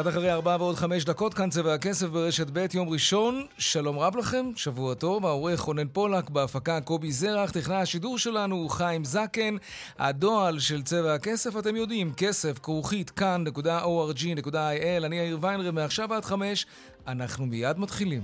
קצת אחרי ארבע ועוד חמש דקות, כאן צבע הכסף ברשת ב', יום ראשון. שלום רב לכם, שבוע טוב. העורך רונן פולק, בהפקה קובי זרח, טכנאי השידור שלנו הוא חיים זקן. הדועל של צבע הכסף, אתם יודעים, כסף, כרוכית, כאן.org.il. אני יאיר ויינרב, מעכשיו עד חמש. אנחנו מיד מתחילים.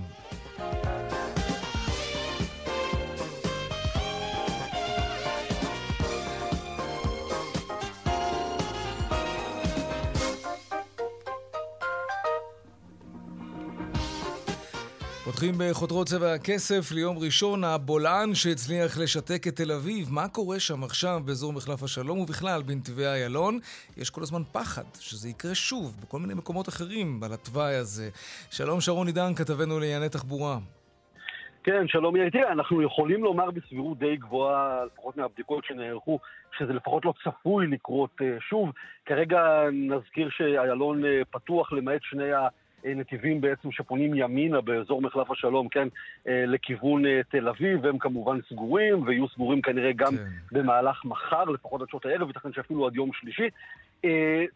פותחים בחותרות צבע הכסף ליום ראשון, הבולען שהצליח לשתק את תל אביב. מה קורה שם עכשיו באזור מחלף השלום ובכלל בנתיבי איילון? יש כל הזמן פחד שזה יקרה שוב בכל מיני מקומות אחרים על התוואי הזה. שלום שרון עידן, כתבנו לענייני תחבורה. כן, שלום יאיר. תראה, אנחנו יכולים לומר בסבירות די גבוהה, לפחות מהבדיקות שנערכו, שזה לפחות לא צפוי לקרות uh, שוב. כרגע נזכיר שאיילון uh, פתוח למעט שני ה... אה, נתיבים בעצם שפונים ימינה באזור מחלף השלום, כן, אה, לכיוון אה, תל אביב, והם כמובן סגורים, ויהיו סגורים כנראה גם כן. במהלך מחר, לפחות עד שעות הערב, ייתכן שאפילו עד יום שלישי.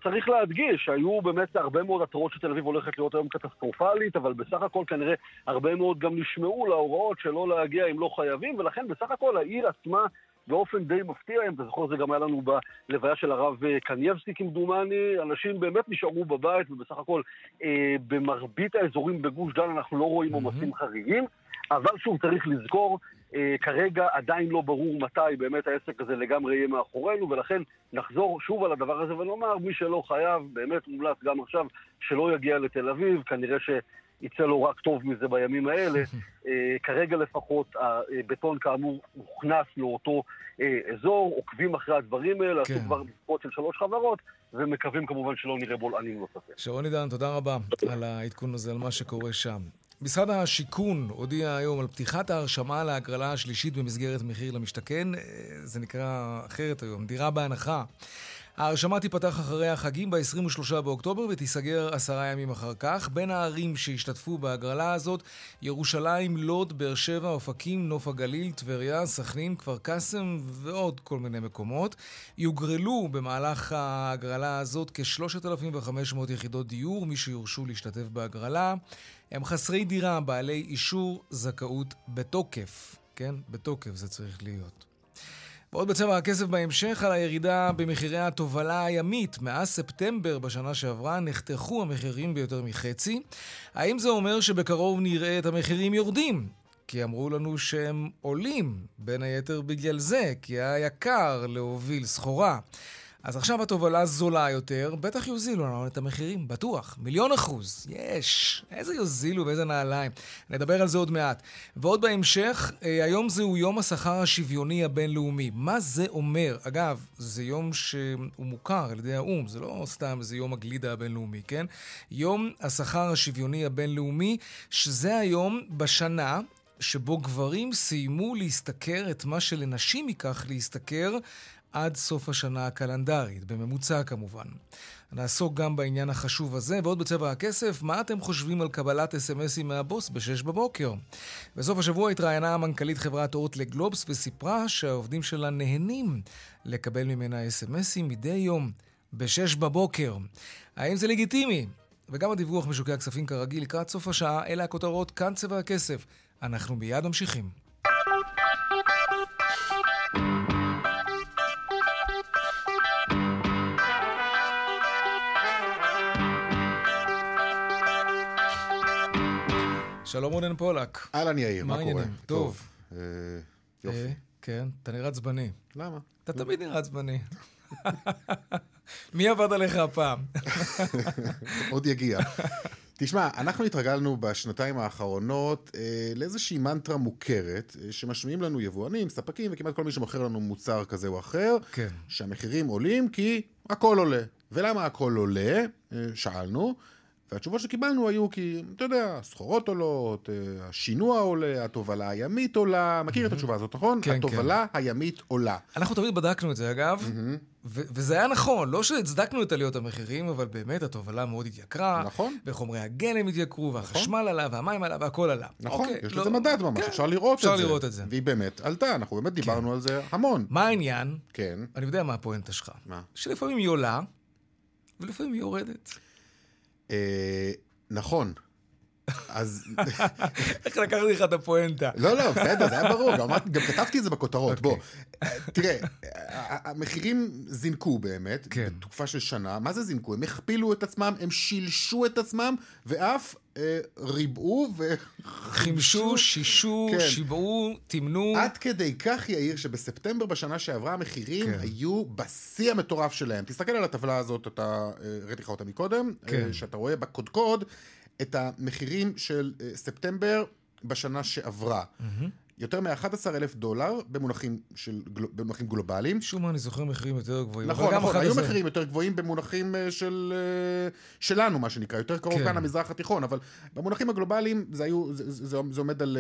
צריך להדגיש שהיו באמת הרבה מאוד התראות שתל אביב הולכת להיות היום קטסטרופלית, אבל בסך הכל כנראה הרבה מאוד גם נשמעו להוראות שלא להגיע אם לא חייבים, ולכן בסך הכל העיר עצמה באופן די מפתיע, אם אתה זוכר, זה גם היה לנו בלוויה של הרב אה, קנייבסקי כמדומני, אנשים באמת נשארו בבית, ובסך הכל אה, במרבית האזורים בגוש דן אנחנו לא רואים עומסים mm-hmm. חריגים, אבל שוב, צריך לזכור, אה, כרגע עדיין לא ברור מתי באמת העסק הזה לגמרי יהיה מאחורינו, ולכן נחזור שוב על הדבר הזה ונאמר, מי שלא חייב, באמת מומלץ גם עכשיו שלא יגיע לתל אביב, כנראה ש... יצא לו רק טוב מזה בימים האלה. אה, כרגע לפחות הבטון כאמור הוכנס לאותו אה, אזור, עוקבים אחרי הדברים האלה, כן. עשו כבר מספות של שלוש חברות, ומקווים כמובן שלא נראה בולענים נוספים. שרון עידן, תודה רבה על העדכון הזה, על מה שקורה שם. משרד השיכון הודיע היום על פתיחת ההרשמה להגרלה השלישית במסגרת מחיר למשתכן, אה, זה נקרא אחרת היום, דירה בהנחה. ההרשמה תיפתח אחרי החגים ב-23 באוקטובר ותיסגר עשרה ימים אחר כך. בין הערים שהשתתפו בהגרלה הזאת, ירושלים, לוד, באר שבע, אופקים, נוף הגליל, טבריה, סכנין, כפר קאסם ועוד כל מיני מקומות. יוגרלו במהלך ההגרלה הזאת כ-3,500 יחידות דיור, מי שיורשו להשתתף בהגרלה. הם חסרי דירה, בעלי אישור זכאות בתוקף. כן? בתוקף זה צריך להיות. ועוד בצבע הכסף בהמשך על הירידה במחירי התובלה הימית. מאז ספטמבר בשנה שעברה נחתכו המחירים ביותר מחצי. האם זה אומר שבקרוב נראה את המחירים יורדים? כי אמרו לנו שהם עולים, בין היתר בגלל זה, כי היה יקר להוביל סחורה. אז עכשיו התובלה זולה יותר, בטח יוזילו לנו את המחירים, בטוח. מיליון אחוז, יש. איזה יוזילו ואיזה נעליים. נדבר על זה עוד מעט. ועוד בהמשך, אה, היום זהו יום השכר השוויוני הבינלאומי. מה זה אומר? אגב, זה יום שהוא מוכר על ידי האו"ם, זה לא סתם איזה יום הגלידה הבינלאומי, כן? יום השכר השוויוני הבינלאומי, שזה היום בשנה שבו גברים סיימו להשתכר את מה שלנשים ייקח להשתכר עד סוף השנה הקלנדרית, בממוצע כמובן. נעסוק גם בעניין החשוב הזה, ועוד בצבע הכסף, מה אתם חושבים על קבלת אס.אם.אסים מהבוס ב-6 בבוקר? בסוף השבוע התראיינה מנכ"לית חברת אורט לגלובס וסיפרה שהעובדים שלה נהנים לקבל ממנה אס.אם.אסים מדי יום ב-6 בבוקר. האם זה לגיטימי? וגם הדיווח משוקי הכספים כרגיל לקראת סוף השעה, אלה הכותרות, כאן צבע הכסף. אנחנו מיד ממשיכים. שלום רונן פולק. אהלן יאיר, מה קורה? טוב. אה, יופי. אה, כן, אתה נראה עצבני. למה? אתה תמיד נראה עצבני. מי עבד עליך הפעם? עוד יגיע. תשמע, אנחנו התרגלנו בשנתיים האחרונות אה, לאיזושהי מנטרה מוכרת, אה, שמשמיעים לנו יבואנים, ספקים וכמעט כל מי שמוכר לנו מוצר כזה או אחר, כן. שהמחירים עולים כי הכל עולה. ולמה הכל עולה? אה, שאלנו. והתשובות שקיבלנו היו כי, אתה יודע, הסחורות עולות, אה, השינוע עולה, התובלה הימית עולה, מכיר את התשובה הזאת, נכון? כן, התובלה הימית עולה. אנחנו תמיד בדקנו את זה, אגב, ו- וזה היה נכון, לא שהצדקנו את עליות המחירים, אבל באמת התובלה מאוד התייקרה. נכון. וחומרי הגלם התייקרו, והחשמל עלה, והמים עלה, והכל עלה. נכון, אוקיי, יש לא- לזה מדד ממש, כן, אפשר לראות אפשר את זה. לראות את זה. והיא באמת עלתה, אנחנו באמת דיברנו על זה המון. מה העניין? כן. אני יודע מה הפואנטה שלך. מה? שלפעמים היא עולה, ולפעמים היא יורדת. אה, נכון. אז... איך לקחתי לך את הפואנטה? לא, לא, בסדר, זה היה ברור, גם, כתבתי את זה בכותרות. אוקיי. בוא, אה, תראה, המחירים זינקו באמת, כן. בתקופה של שנה. מה זה זינקו? הם הכפילו את עצמם, הם שילשו את עצמם, ואף אה, ריבעו ו... חימשו, שישו, כן. שיבעו, תמנו. עד כדי כך, יאיר, שבספטמבר בשנה שעברה המחירים כן. היו בשיא המטורף שלהם. תסתכל על הטבלה הזאת, אתה, אה, הראיתי לך אותה מקודם, כן. אה, שאתה רואה בקודקוד את המחירים של אה, ספטמבר בשנה שעברה. יותר מ-11 אלף דולר במונחים, של, במונחים גלובליים. משום מה אני זוכר מחירים יותר גבוהים. נכון, נכון, היו 11. מחירים יותר גבוהים במונחים אה, של, אה, שלנו, מה שנקרא, יותר קרוב כן. כאן למזרח התיכון, אבל במונחים הגלובליים זה, היו, זה, זה, זה עומד על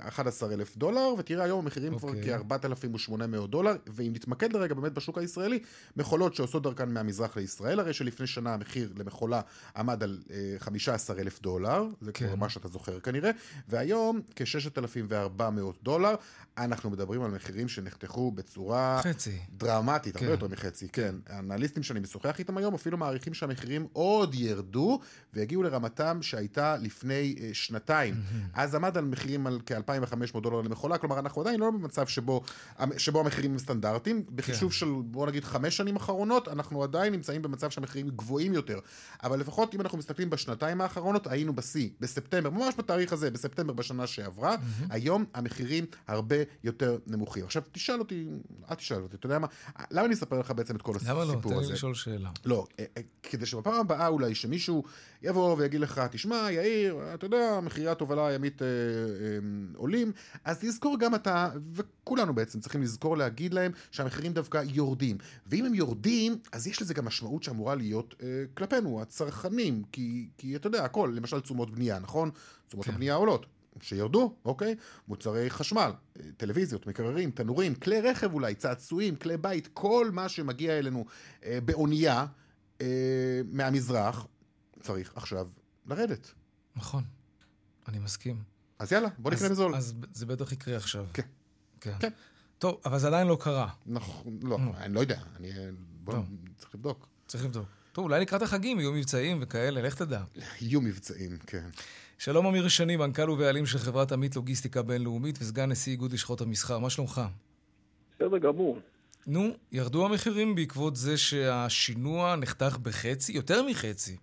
אה, 11 אלף דולר, ותראה היום המחירים כבר אוקיי. כ-4,800 דולר, ואם נתמקד לרגע באמת בשוק הישראלי, מכולות שעושות דרכן מהמזרח לישראל, הרי שלפני שנה המחיר למכולה עמד על אה, 15 אלף דולר, זה כן. כבר מה שאתה זוכר כנראה, והיום כ-6,400 דולר, אנחנו מדברים על מחירים שנחתכו בצורה... חצי. דרמטית, הרבה כן. יותר מחצי, כן. האנליסטים שאני משוחח איתם היום אפילו מעריכים שהמחירים עוד ירדו ויגיעו לרמתם שהייתה לפני אה, שנתיים. אז עמד על מחירים על כ-2,500 דולר למכולה, כלומר אנחנו עדיין לא במצב שבו, שבו המחירים הם סטנדרטיים. בחישוב של בוא נגיד חמש שנים אחרונות, אנחנו עדיין נמצאים במצב שהמחירים גבוהים יותר. אבל לפחות אם אנחנו מסתכלים בשנתיים האחרונות, היינו בשיא, בספטמבר, ממש בתאריך הזה, בספטמבר בשנה שעברה, היום המחירים הרבה יותר נמוכים. עכשיו תשאל אותי, אל תשאל אותי, אתה יודע מה, למה אני אספר לך בעצם את כל למה לא? הסיפור תן הזה? לי לשאול שאלה. לא, אה, אה, כדי שבפעם הבאה אולי שמישהו יבוא ויגיד לך, תשמע, יאיר, אתה יודע, מחירי התובלה הימית אה, אה, עולים, אז תזכור גם אתה, וכולנו בעצם צריכים לזכור להגיד להם שהמחירים דווקא יורדים. ואם הם יורדים, אז יש לזה גם משמעות שאמורה להיות אה, כלפינו, הצרכנים, כי, כי אתה יודע, הכל, למשל תשומות בנייה, נכון? תשומות כן. הבנייה עולות. שירדו, אוקיי? מוצרי חשמל, טלוויזיות, מקררים, תנורים, כלי רכב אולי, צעצועים, כלי בית, כל מה שמגיע אלינו אה, באונייה אה, מהמזרח, צריך עכשיו לרדת. נכון, אני מסכים. אז יאללה, בוא נקנה בזול. אז זה בטח יקרה עכשיו. כן. כן. כן. טוב, אבל זה עדיין לא קרה. נכון, לא, נו. אני לא יודע, אני... בוא, טוב. צריך לבדוק. צריך לבדוק. טוב, אולי לקראת החגים יהיו מבצעים וכאלה, לך תדע. יהיו מבצעים, כן. שלום אמיר שני, מנכ"ל ובעלים של חברת עמית לוגיסטיקה בינלאומית וסגן נשיא איגוד לשכות המסחר. מה שלומך? בסדר גמור. נו, ירדו המחירים בעקבות זה שהשינוע נחתך בחצי, יותר מחצי.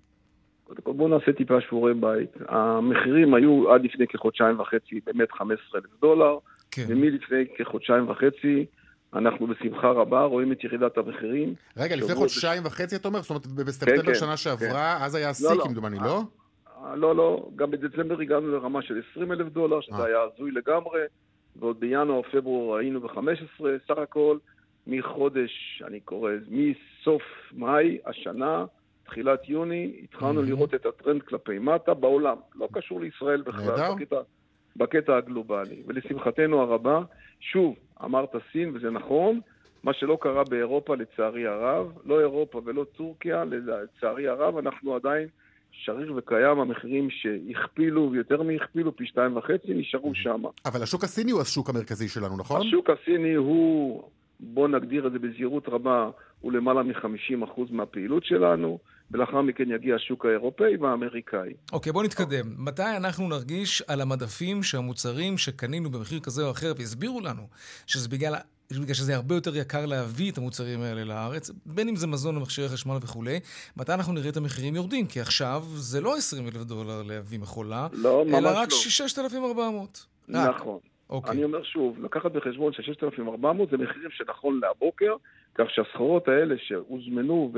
קודם כל בואו נעשה טיפה שיעורי בית. המחירים היו עד לפני כחודשיים וחצי באמת 15 אלף דולר, כן. ומלפני כחודשיים וחצי אנחנו בשמחה רבה רואים את ירידת המחירים. רגע, לפני חודשיים וחצי אתה אומר? זאת אומרת, בספטמבר כן, שנה שעברה, אז היה השיא לא. כמדומני, לא? אה, לא, לא, גם בדצמבר הגענו לרמה של 20 אלף דולר, אה. שזה היה הזוי לגמרי, ועוד בינואר, פברואר היינו ב-15 סך הכל, מחודש, אני קורא, מסוף מאי השנה, תחילת יוני, התחלנו. לראות את הטרנד כלפי מטה בעולם, לא קשור לישראל בכלל. בקטע, בקטע הגלובלי. ולשמחתנו הרבה, שוב, אמרת סין, וזה נכון, מה שלא קרה באירופה לצערי הרב, לא אירופה ולא טורקיה, לצערי הרב, אנחנו עדיין שריר וקיים, המחירים שהכפילו ויותר מהכפילו, פי שתיים וחצי, נשארו שם. אבל השוק הסיני הוא השוק המרכזי שלנו, נכון? השוק הסיני הוא, בוא נגדיר את זה בזהירות רבה, הוא למעלה מ-50% מהפעילות שלנו, ולאחר מכן יגיע השוק האירופאי והאמריקאי. אוקיי, בוא נתקדם. מתי אנחנו נרגיש על המדפים שהמוצרים שקנינו במחיר כזה או אחר, והסבירו לנו שזה בגלל, בגלל שזה הרבה יותר יקר להביא את המוצרים האלה לארץ, בין אם זה מזון ומכשירי חשמל וכולי, מתי אנחנו נראה את המחירים יורדים? כי עכשיו זה לא 20 אלף דולר להביא מכולה, לא, אלא לא. רק 6,400. רק. נכון. אוקיי. אני אומר שוב, לקחת בחשבון ש-6,400 זה מחירים שנכון להבוקר, כך שהסחורות האלה שהוזמנו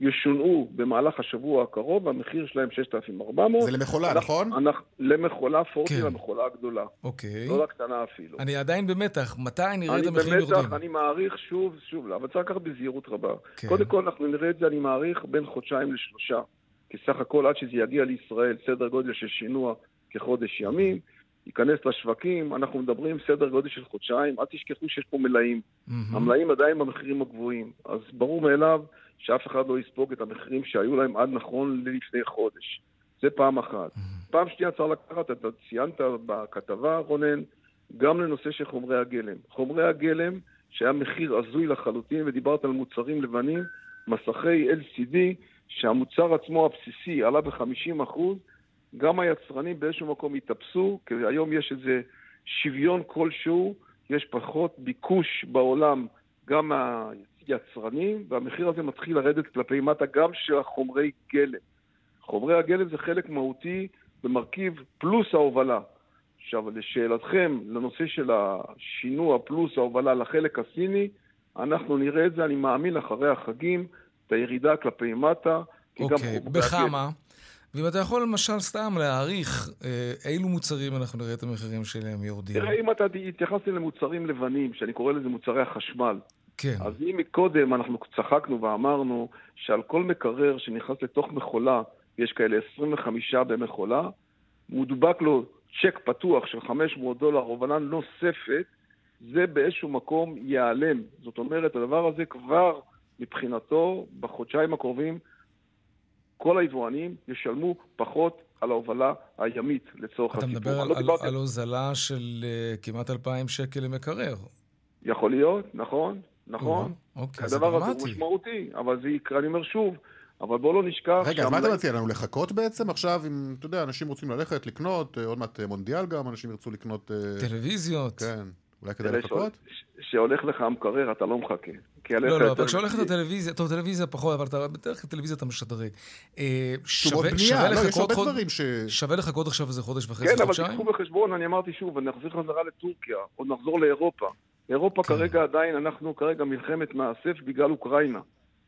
ישונעו במהלך השבוע הקרוב, המחיר שלהם 6,400. זה למכולה, אנחנו, נכון? אנחנו, למכולה פורטי, כן. למכולה הגדולה. אוקיי. לא לקטנה אפילו. אני עדיין במתח, מתי נראה את המחירים יורדים? אני במתח, אני מעריך שוב, שוב, אבל צריך לקחת בזהירות רבה. כן. קודם כל, אנחנו נראה את זה, אני מעריך, בין חודשיים לשלושה. כי סך הכל, עד שזה יגיע לישראל, סדר גודל של שינוע כחודש ימים. ייכנס לשווקים, אנחנו מדברים סדר גודל של חודשיים, אל תשכחו שיש פה מלאים. Mm-hmm. המלאים עדיין במחירים הגבוהים, אז ברור מאליו שאף אחד לא יספוג את המחירים שהיו להם עד נכון ללפני חודש. זה פעם אחת. Mm-hmm. פעם שנייה צריך לקחת, אתה ציינת בכתבה, רונן, גם לנושא של חומרי הגלם. חומרי הגלם, שהיה מחיר הזוי לחלוטין, ודיברת על מוצרים לבנים, מסכי LCD, שהמוצר עצמו הבסיסי עלה ב-50%, גם היצרנים באיזשהו מקום התאפסו, כי היום יש איזה שוויון כלשהו, יש פחות ביקוש בעולם גם מהיצרנים, והמחיר הזה מתחיל לרדת כלפי מטה גם של החומרי גלם. חומרי הגלם זה חלק מהותי במרכיב פלוס ההובלה. עכשיו, לשאלתכם, לנושא של השינוע פלוס ההובלה לחלק הסיני, אנחנו נראה את זה, אני מאמין, אחרי החגים, את הירידה כלפי מטה. אוקיי, okay, בכמה? ואם אתה יכול למשל סתם להעריך אה, אילו מוצרים אנחנו נראה את המחירים שלהם יורדים. תראה, אם אתה התייחסתי למוצרים לבנים, שאני קורא לזה מוצרי החשמל, כן. אז אם מקודם אנחנו צחקנו ואמרנו שעל כל מקרר שנכנס לתוך מכולה, יש כאלה 25 במכולה, מודבק לו צ'ק פתוח של 500 דולר, הובלה נוספת, זה באיזשהו מקום ייעלם. זאת אומרת, הדבר הזה כבר מבחינתו, בחודשיים הקרובים, כל היבואנים ישלמו פחות על ההובלה הימית לצורך הסיפור. אתה מדבר על, לא על, דיברתי... על הוזלה של uh, כמעט 2,000 שקל למקרר. יכול להיות, נכון, נכון. אוקיי, זה דרמטי. הדבר הזה הוא משמעותי, אבל זה יקרה, אני אומר שוב, אבל בואו לא נשכח... רגע, אז מה אתה מציע לנו? לחכות בעצם עכשיו, אם, אתה יודע, אנשים רוצים ללכת, לקנות, אה, עוד מעט אה, מונדיאל גם, אנשים ירצו לקנות... טלוויזיות. כן. אולי כדאי לחכות? כשהולך לך המקרר, אתה לא מחכה. לא, לא, אבל כשהולכת הטלוויזיה, טוב, טלוויזיה פחות, אבל אתה, בדרך כלל טלוויזיה אתה משדרג. אה, שווה לא. שווה לחכות עכשיו איזה חודש וחצי, חודשיים? כן, אבל תיקחו בחשבון, אני אמרתי שוב, אני אחזיר חזרה לטורקיה, עוד נחזור לאירופה. אירופה כן. כרגע עדיין, אנחנו כרגע מלחמת מאסף בגלל אוקראינה.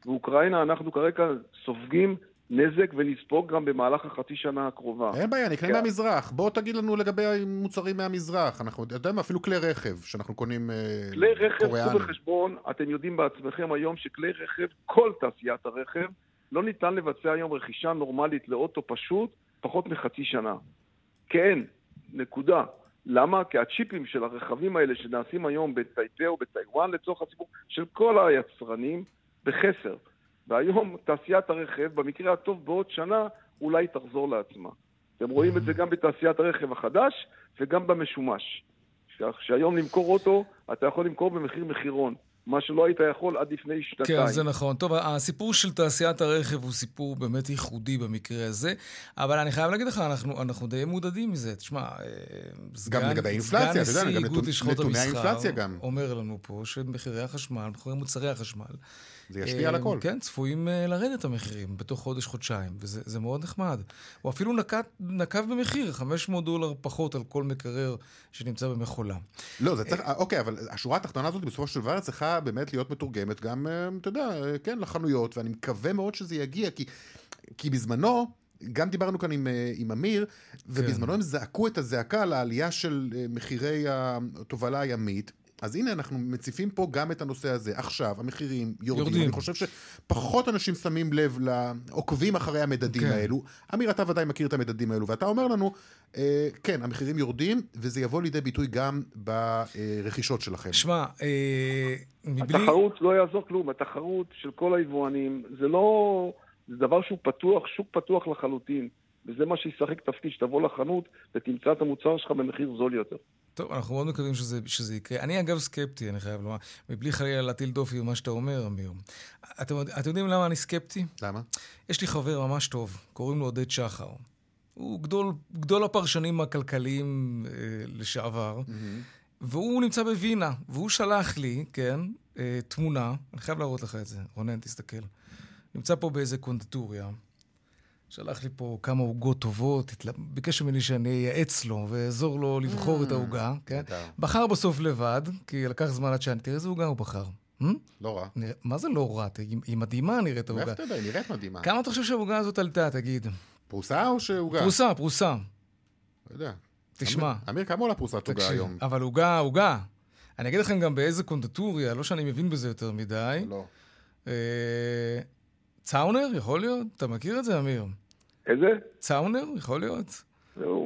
ואוקראינה, אנחנו כרגע סופגים נזק ונספוג גם במהלך החצי שנה הקרובה. אין בעיה, נקנה כן. מהמזרח. בוא תגיד לנו לגבי מוצרים מהמזרח. אנחנו יודעים אפילו כלי רכב שאנחנו קונים קוריאנים. כלי רכב, קחו בחשבון, אתם יודעים בעצמכם היום שכלי רכב, כל תעשיית הרכב, לא ניתן לבצע היום רכישה נורמלית לאוטו פשוט פחות מחצי שנה. כן, נקודה. למה? כי הצ'יפים של הרכבים האלה שנעשים היום בטייפה או בטיוואן לצורך הציבור, של כל היצרנים, בחסר. והיום תעשיית הרכב, במקרה הטוב בעוד שנה, אולי תחזור לעצמה. אתם רואים את זה גם בתעשיית הרכב החדש וגם במשומש. שהיום למכור אוטו, אתה יכול למכור במחיר מחירון. מה שלא היית יכול עד לפני שנתיים. כן, זה נכון. טוב, הסיפור של תעשיית הרכב הוא סיפור באמת ייחודי במקרה הזה, אבל אני חייב להגיד לך, אנחנו, אנחנו די מודדים מזה. תשמע, אה, סגן, גם לגבי האינפלציה, אתה יודע, גם נתוני האינפלציה גם. אומר לנו פה שמחירי החשמל, מחירי מוצרי החשמל, זה ישפיע על הכל. כן, צפויים אה, לרדת המחירים בתוך חודש-חודשיים, וזה מאוד נחמד. הוא אפילו נקט, נקב במחיר, 500 דולר פחות על כל מקרר שנמצא במכולה. לא, זה צריך, אה, אוקיי, אבל השורה התחתונה הזאת בסופו של דבר צריכה באמת להיות מתורגמת גם, אה, אתה יודע, כן, לחנויות, ואני מקווה מאוד שזה יגיע, כי, כי בזמנו... גם דיברנו כאן עם, עם אמיר, ובזמנו כן. הם זעקו את הזעקה על העלייה של מחירי התובלה הימית, אז הנה אנחנו מציפים פה גם את הנושא הזה. עכשיו, המחירים יורדים. יורדים. אני חושב שפחות אנשים שמים לב לעוקבים אחרי המדדים כן. האלו. אמיר, אתה ודאי מכיר את המדדים האלו, ואתה אומר לנו, אה, כן, המחירים יורדים, וזה יבוא לידי ביטוי גם ברכישות שלכם. שמע, אה, מבלי... התחרות לא יעזור כלום. התחרות של כל היבואנים, זה לא... זה דבר שהוא פתוח, שוק פתוח לחלוטין. וזה מה שישחק תפקיד, שתבוא לחנות ותמצא את המוצר שלך במחיר זול יותר. טוב, אנחנו מאוד מקווים שזה, שזה יקרה. אני אגב סקפטי, אני חייב לומר, מבלי חלילה להטיל דופי במה שאתה אומר, אמיר. אתם, אתם יודעים למה אני סקפטי? למה? יש לי חבר ממש טוב, קוראים לו עודד שחר. הוא גדול, גדול הפרשנים הכלכליים אה, לשעבר, mm-hmm. והוא נמצא בווינה, והוא שלח לי, כן, אה, תמונה, אני חייב להראות לך את זה, רונן, תסתכל. נמצא פה באיזה קונדטוריה. שלח לי פה כמה עוגות טובות, ביקש ממני שאני אייעץ לו ואעזור לו לבחור את mm. העוגה, כן? בחר בסוף לבד, כי לקח זמן עד שאני... תראה איזה עוגה הוא בחר. לא רע. מה זה לא רע? היא מדהימה נראית העוגה. מאיפה אתה יודע? היא נראית מדהימה. כמה אתה חושב שהעוגה הזאת עלתה, תגיד? פרוסה או שעוגה? פרוסה, פרוסה. לא יודע. תשמע. אמיר, כמה עולה פרוסת עוגה היום? אבל עוגה, עוגה. אני אגיד לכם גם באיזה קונדטוריה, לא שאני מבין בזה יותר מדי. לא. אה, צאונר, יכול להיות? אתה מכיר את זה, אמיר? איזה? צאונר, יכול להיות?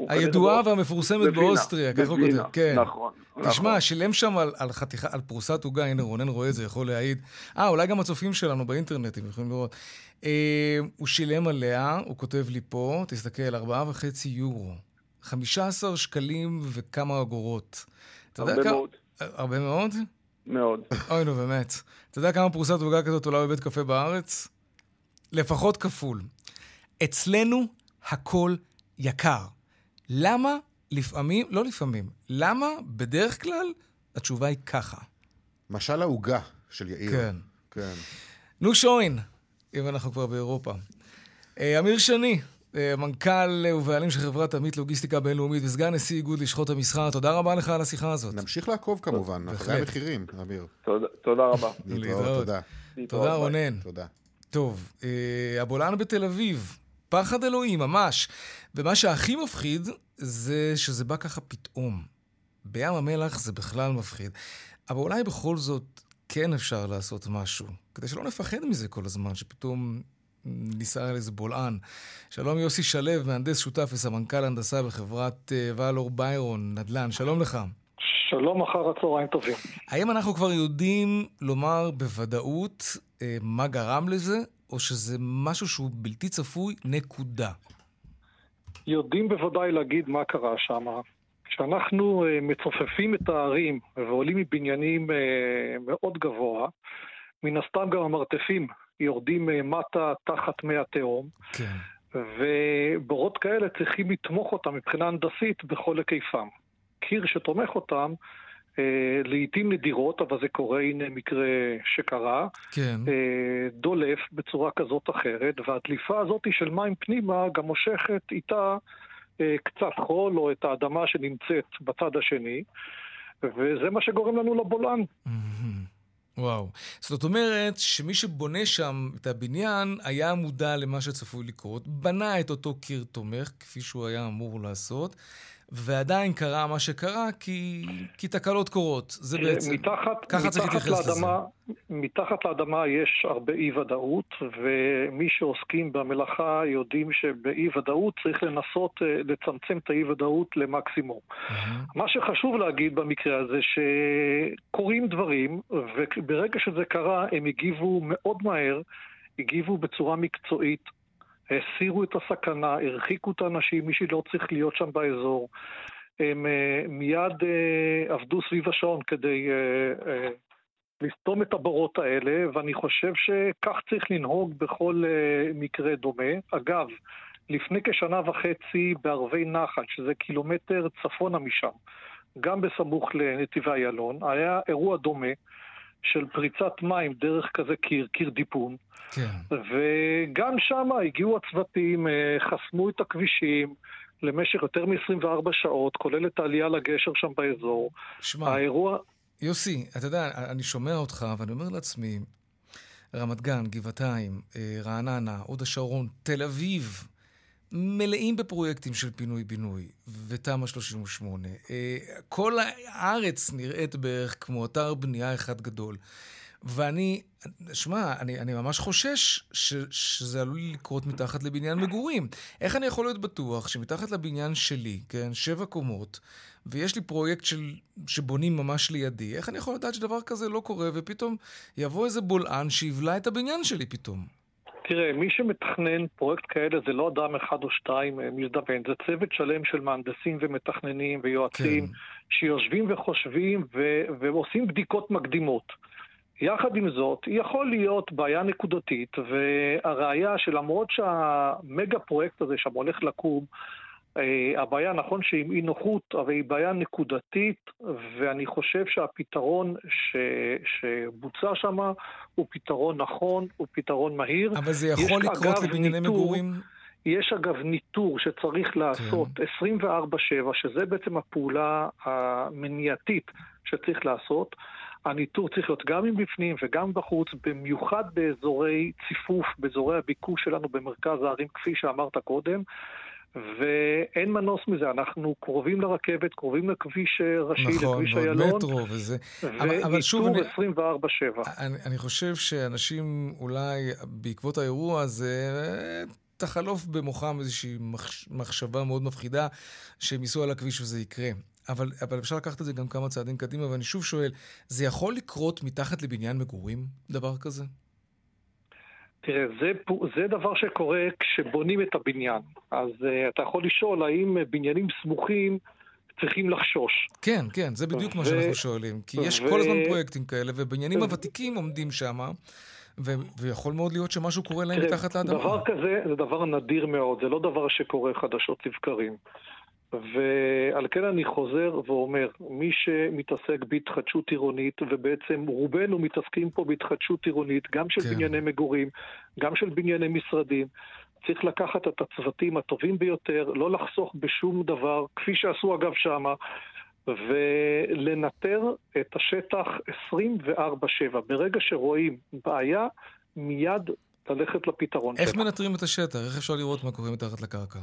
הידועה והמפורסמת באוסטריה, ככה הוא כותב. כן. נכון. תשמע, נכון. שילם שם על, על חתיכה, על פרוסת עוגה, הנה רונן רואה את זה, יכול להעיד. אה, אולי גם הצופים שלנו באינטרנט, הם יכולים לראות. אה, הוא שילם עליה, הוא כותב לי פה, תסתכל, ארבעה וחצי יורו. 15 שקלים וכמה אגורות. הרבה כמה... מאוד. הרבה מאוד? מאוד. אוי, נו, באמת. אתה יודע כמה פרוסת עוגה כזאת עולה בבית קפה בארץ? לפחות כפול. אצלנו הכל יקר. למה לפעמים, לא לפעמים, למה בדרך כלל התשובה היא ככה? משל העוגה של יאיר. כן. כן. נו שוין, אם אנחנו כבר באירופה. אה, אמיר שני, אה, מנכ"ל ובעלים של חברת עמית לוגיסטיקה בינלאומית וסגן נשיא איגוד לשכות המסחר, תודה רבה לך על השיחה הזאת. נמשיך לעקוב כמובן, אחרי המחירים, אמיר. תודה רבה. להתראות, תודה. תודה רונן. תודה. טוב, אה, הבולען בתל אביב, פחד אלוהים, ממש. ומה שהכי מפחיד זה שזה בא ככה פתאום. בים המלח זה בכלל מפחיד. אבל אולי בכל זאת כן אפשר לעשות משהו, כדי שלא נפחד מזה כל הזמן, שפתאום ניסה על איזה בולען. שלום יוסי שלו, מהנדס שותף וסמנכ"ל הנדסה בחברת אה, ואלור ביירון, נדל"ן. שלום לך. שלום אחר הצהריים טובים. האם אנחנו כבר יודעים לומר בוודאות אה, מה גרם לזה, או שזה משהו שהוא בלתי צפוי, נקודה? יודעים בוודאי להגיד מה קרה שם. כשאנחנו אה, מצופפים את הערים ועולים מבניינים אה, מאוד גבוה, מן הסתם גם המרתפים יורדים אה, מטה תחת מי התהום. כן. ובורות כאלה צריכים לתמוך אותם מבחינה הנדסית בכל היקפם. קיר שתומך אותם לעיתים נדירות, אבל זה קורה, הנה מקרה שקרה, כן. אה, דולף בצורה כזאת או אחרת, והדליפה הזאת של מים פנימה גם מושכת איתה אה, קצת חול או את האדמה שנמצאת בצד השני, וזה מה שגורם לנו לבולען. וואו. זאת אומרת שמי שבונה שם את הבניין היה מודע למה שצפוי לקרות, בנה את אותו קיר תומך, כפי שהוא היה אמור לעשות, ועדיין קרה מה שקרה, כי, כי תקלות קורות. זה בעצם, מתחת, ככה צריך להתייחס לזה. מתחת לאדמה יש הרבה אי-ודאות, ומי שעוסקים במלאכה יודעים שבאי-ודאות צריך לנסות אה, לצמצם את האי-ודאות למקסימום. מה שחשוב להגיד במקרה הזה, שקורים דברים, וברגע שזה קרה, הם הגיבו מאוד מהר, הגיבו בצורה מקצועית, הסירו את הסכנה, הרחיקו את האנשים, מי שלא צריך להיות שם באזור. הם uh, מיד uh, עבדו סביב השעון כדי uh, לסתום את הבורות האלה, ואני חושב שכך צריך לנהוג בכל מקרה דומה. אגב, לפני כשנה וחצי בערבי נחל, שזה קילומטר צפונה משם, גם בסמוך לנתיבי איילון, היה אירוע דומה. של פריצת מים דרך כזה קיר, קיר דיפון. כן. וגם שם הגיעו הצוותים, אה, חסמו את הכבישים. למשך יותר מ-24 שעות, כולל את העלייה לגשר שם באזור. שמע, האירוע... יוסי, אתה יודע, אני שומע אותך ואני אומר לעצמי, רמת גן, גבעתיים, אה, רעננה, הוד השרון, תל אביב, מלאים בפרויקטים של פינוי-בינוי ותמ"א 38. אה, כל הארץ נראית בערך כמו אתר בנייה אחד גדול. ואני, שמע, אני, אני ממש חושש ש, שזה עלול לקרות מתחת לבניין מגורים. איך אני יכול להיות בטוח שמתחת לבניין שלי, כן, שבע קומות, ויש לי פרויקט של, שבונים ממש לידי, איך אני יכול לדעת שדבר כזה לא קורה, ופתאום יבוא איזה בולען שיבלע את הבניין שלי פתאום? תראה, מי שמתכנן פרויקט כאלה זה לא אדם אחד או שתיים אה, מזדמן, זה צוות שלם של מהנדסים ומתכננים ויועצים כן. שיושבים וחושבים ו- ועושים בדיקות מקדימות. יחד עם זאת, יכול להיות בעיה נקודתית, והראיה שלמרות שהמגה פרויקט הזה שם הולך לקום, הבעיה, נכון שהיא אי נוחות, אבל היא בעיה נקודתית, ואני חושב שהפתרון ש, שבוצע שם הוא פתרון נכון, הוא פתרון מהיר. אבל זה יכול לקרות לבנייני מגורים? יש אגב ניטור שצריך כן. לעשות כן. 24/7, שזה בעצם הפעולה המניעתית שצריך לעשות. הניטור צריך להיות גם מבפנים וגם בחוץ, במיוחד באזורי ציפוף, באזורי הביקוש שלנו במרכז הערים, כפי שאמרת קודם. ואין מנוס מזה, אנחנו קרובים לרכבת, קרובים לכביש ראשי, נכון, לכביש איילון. נכון, מטרו וזה. אבל שוב, אני... 24-7. אני, אני חושב שאנשים אולי בעקבות האירוע הזה... תחלוף במוחם איזושהי מחשבה מאוד מפחידה שהם ייסעו על הכביש וזה יקרה. אבל, אבל אפשר לקחת את זה גם כמה צעדים קדימה, ואני שוב שואל, זה יכול לקרות מתחת לבניין מגורים, דבר כזה? תראה, זה, זה דבר שקורה כשבונים את הבניין. אז uh, אתה יכול לשאול האם בניינים סמוכים צריכים לחשוש. כן, כן, זה בדיוק ו... מה שאנחנו שואלים. כי יש ו... כל הזמן פרויקטים כאלה, ובניינים ו... הוותיקים עומדים שם. ו- ויכול מאוד להיות שמשהו קורה להם מתחת לאדמה. דבר כזה זה דבר נדיר מאוד, זה לא דבר שקורה חדשות לבקרים. ועל כן אני חוזר ואומר, מי שמתעסק בהתחדשות עירונית, ובעצם רובנו מתעסקים פה בהתחדשות עירונית, גם של כן. בנייני מגורים, גם של בנייני משרדים, צריך לקחת את הצוותים הטובים ביותר, לא לחסוך בשום דבר, כפי שעשו אגב שמה, ולנטר את השטח 24/7. ברגע שרואים בעיה, מיד ללכת לפתרון איך שלה. מנטרים את השטח? איך אפשר לראות מה קורה מתחת לקרקע?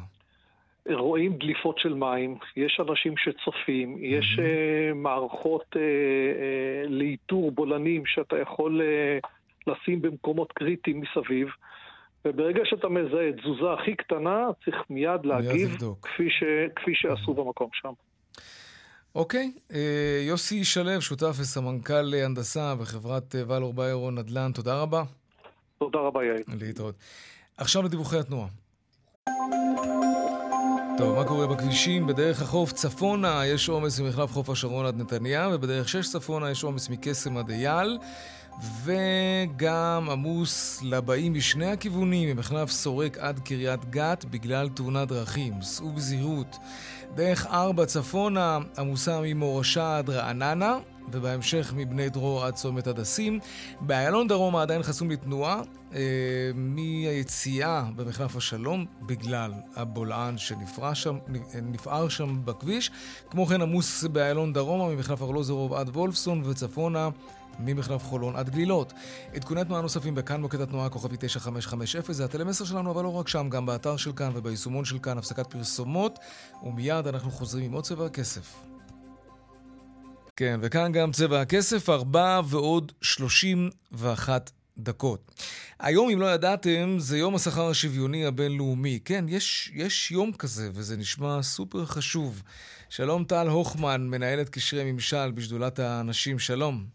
רואים דליפות של מים, יש אנשים שצופים, יש mm-hmm. uh, מערכות uh, uh, לאיתור בולענים שאתה יכול uh, לשים במקומות קריטיים מסביב, וברגע שאתה מזהה תזוזה הכי קטנה, צריך מיד להגיב, כפי, ש, כפי שעשו mm-hmm. במקום שם. אוקיי, okay. יוסי שלו, שותף וסמנכ"ל הנדסה בחברת ולור ביירו נדל"ן, תודה רבה. תודה רבה, יאיר. להתראות. עכשיו לדיווחי התנועה. טוב, מה קורה בכבישים? בדרך החוף צפונה יש עומס ממחלף חוף השרון עד נתניה, ובדרך שש צפונה יש עומס מקסם עד אייל, וגם עמוס לבאים משני הכיוונים, ממחלף סורק עד קריית גת, בגלל תאונת דרכים. סעו בזהירות. דרך ארבע צפונה עמוסה ממורשה עד רעננה, ובהמשך מבני דרור עד צומת הדסים. באיילון דרומה עדיין חסום לתנועה אה, מהיציאה במחלף השלום בגלל הבולען שנפער שם, שם בכביש. כמו כן עמוס באיילון דרומה ממחלף ארלוזרוב עד וולפסון וצפונה ממחלף חולון עד גלילות. עדכוני תנועה נוספים בכאן מוקד התנועה כוכבי 9550 זה הטלמסר שלנו, אבל לא רק שם, גם באתר של כאן וביישומון של כאן, הפסקת פרסומות, ומיד אנחנו חוזרים עם עוד צבע הכסף. כן, וכאן גם צבע הכסף, 4 ועוד 31 דקות. היום, אם לא ידעתם, זה יום השכר השוויוני הבינלאומי. כן, יש, יש יום כזה, וזה נשמע סופר חשוב. שלום טל הוכמן, מנהלת קשרי ממשל בשדולת הנשים, שלום.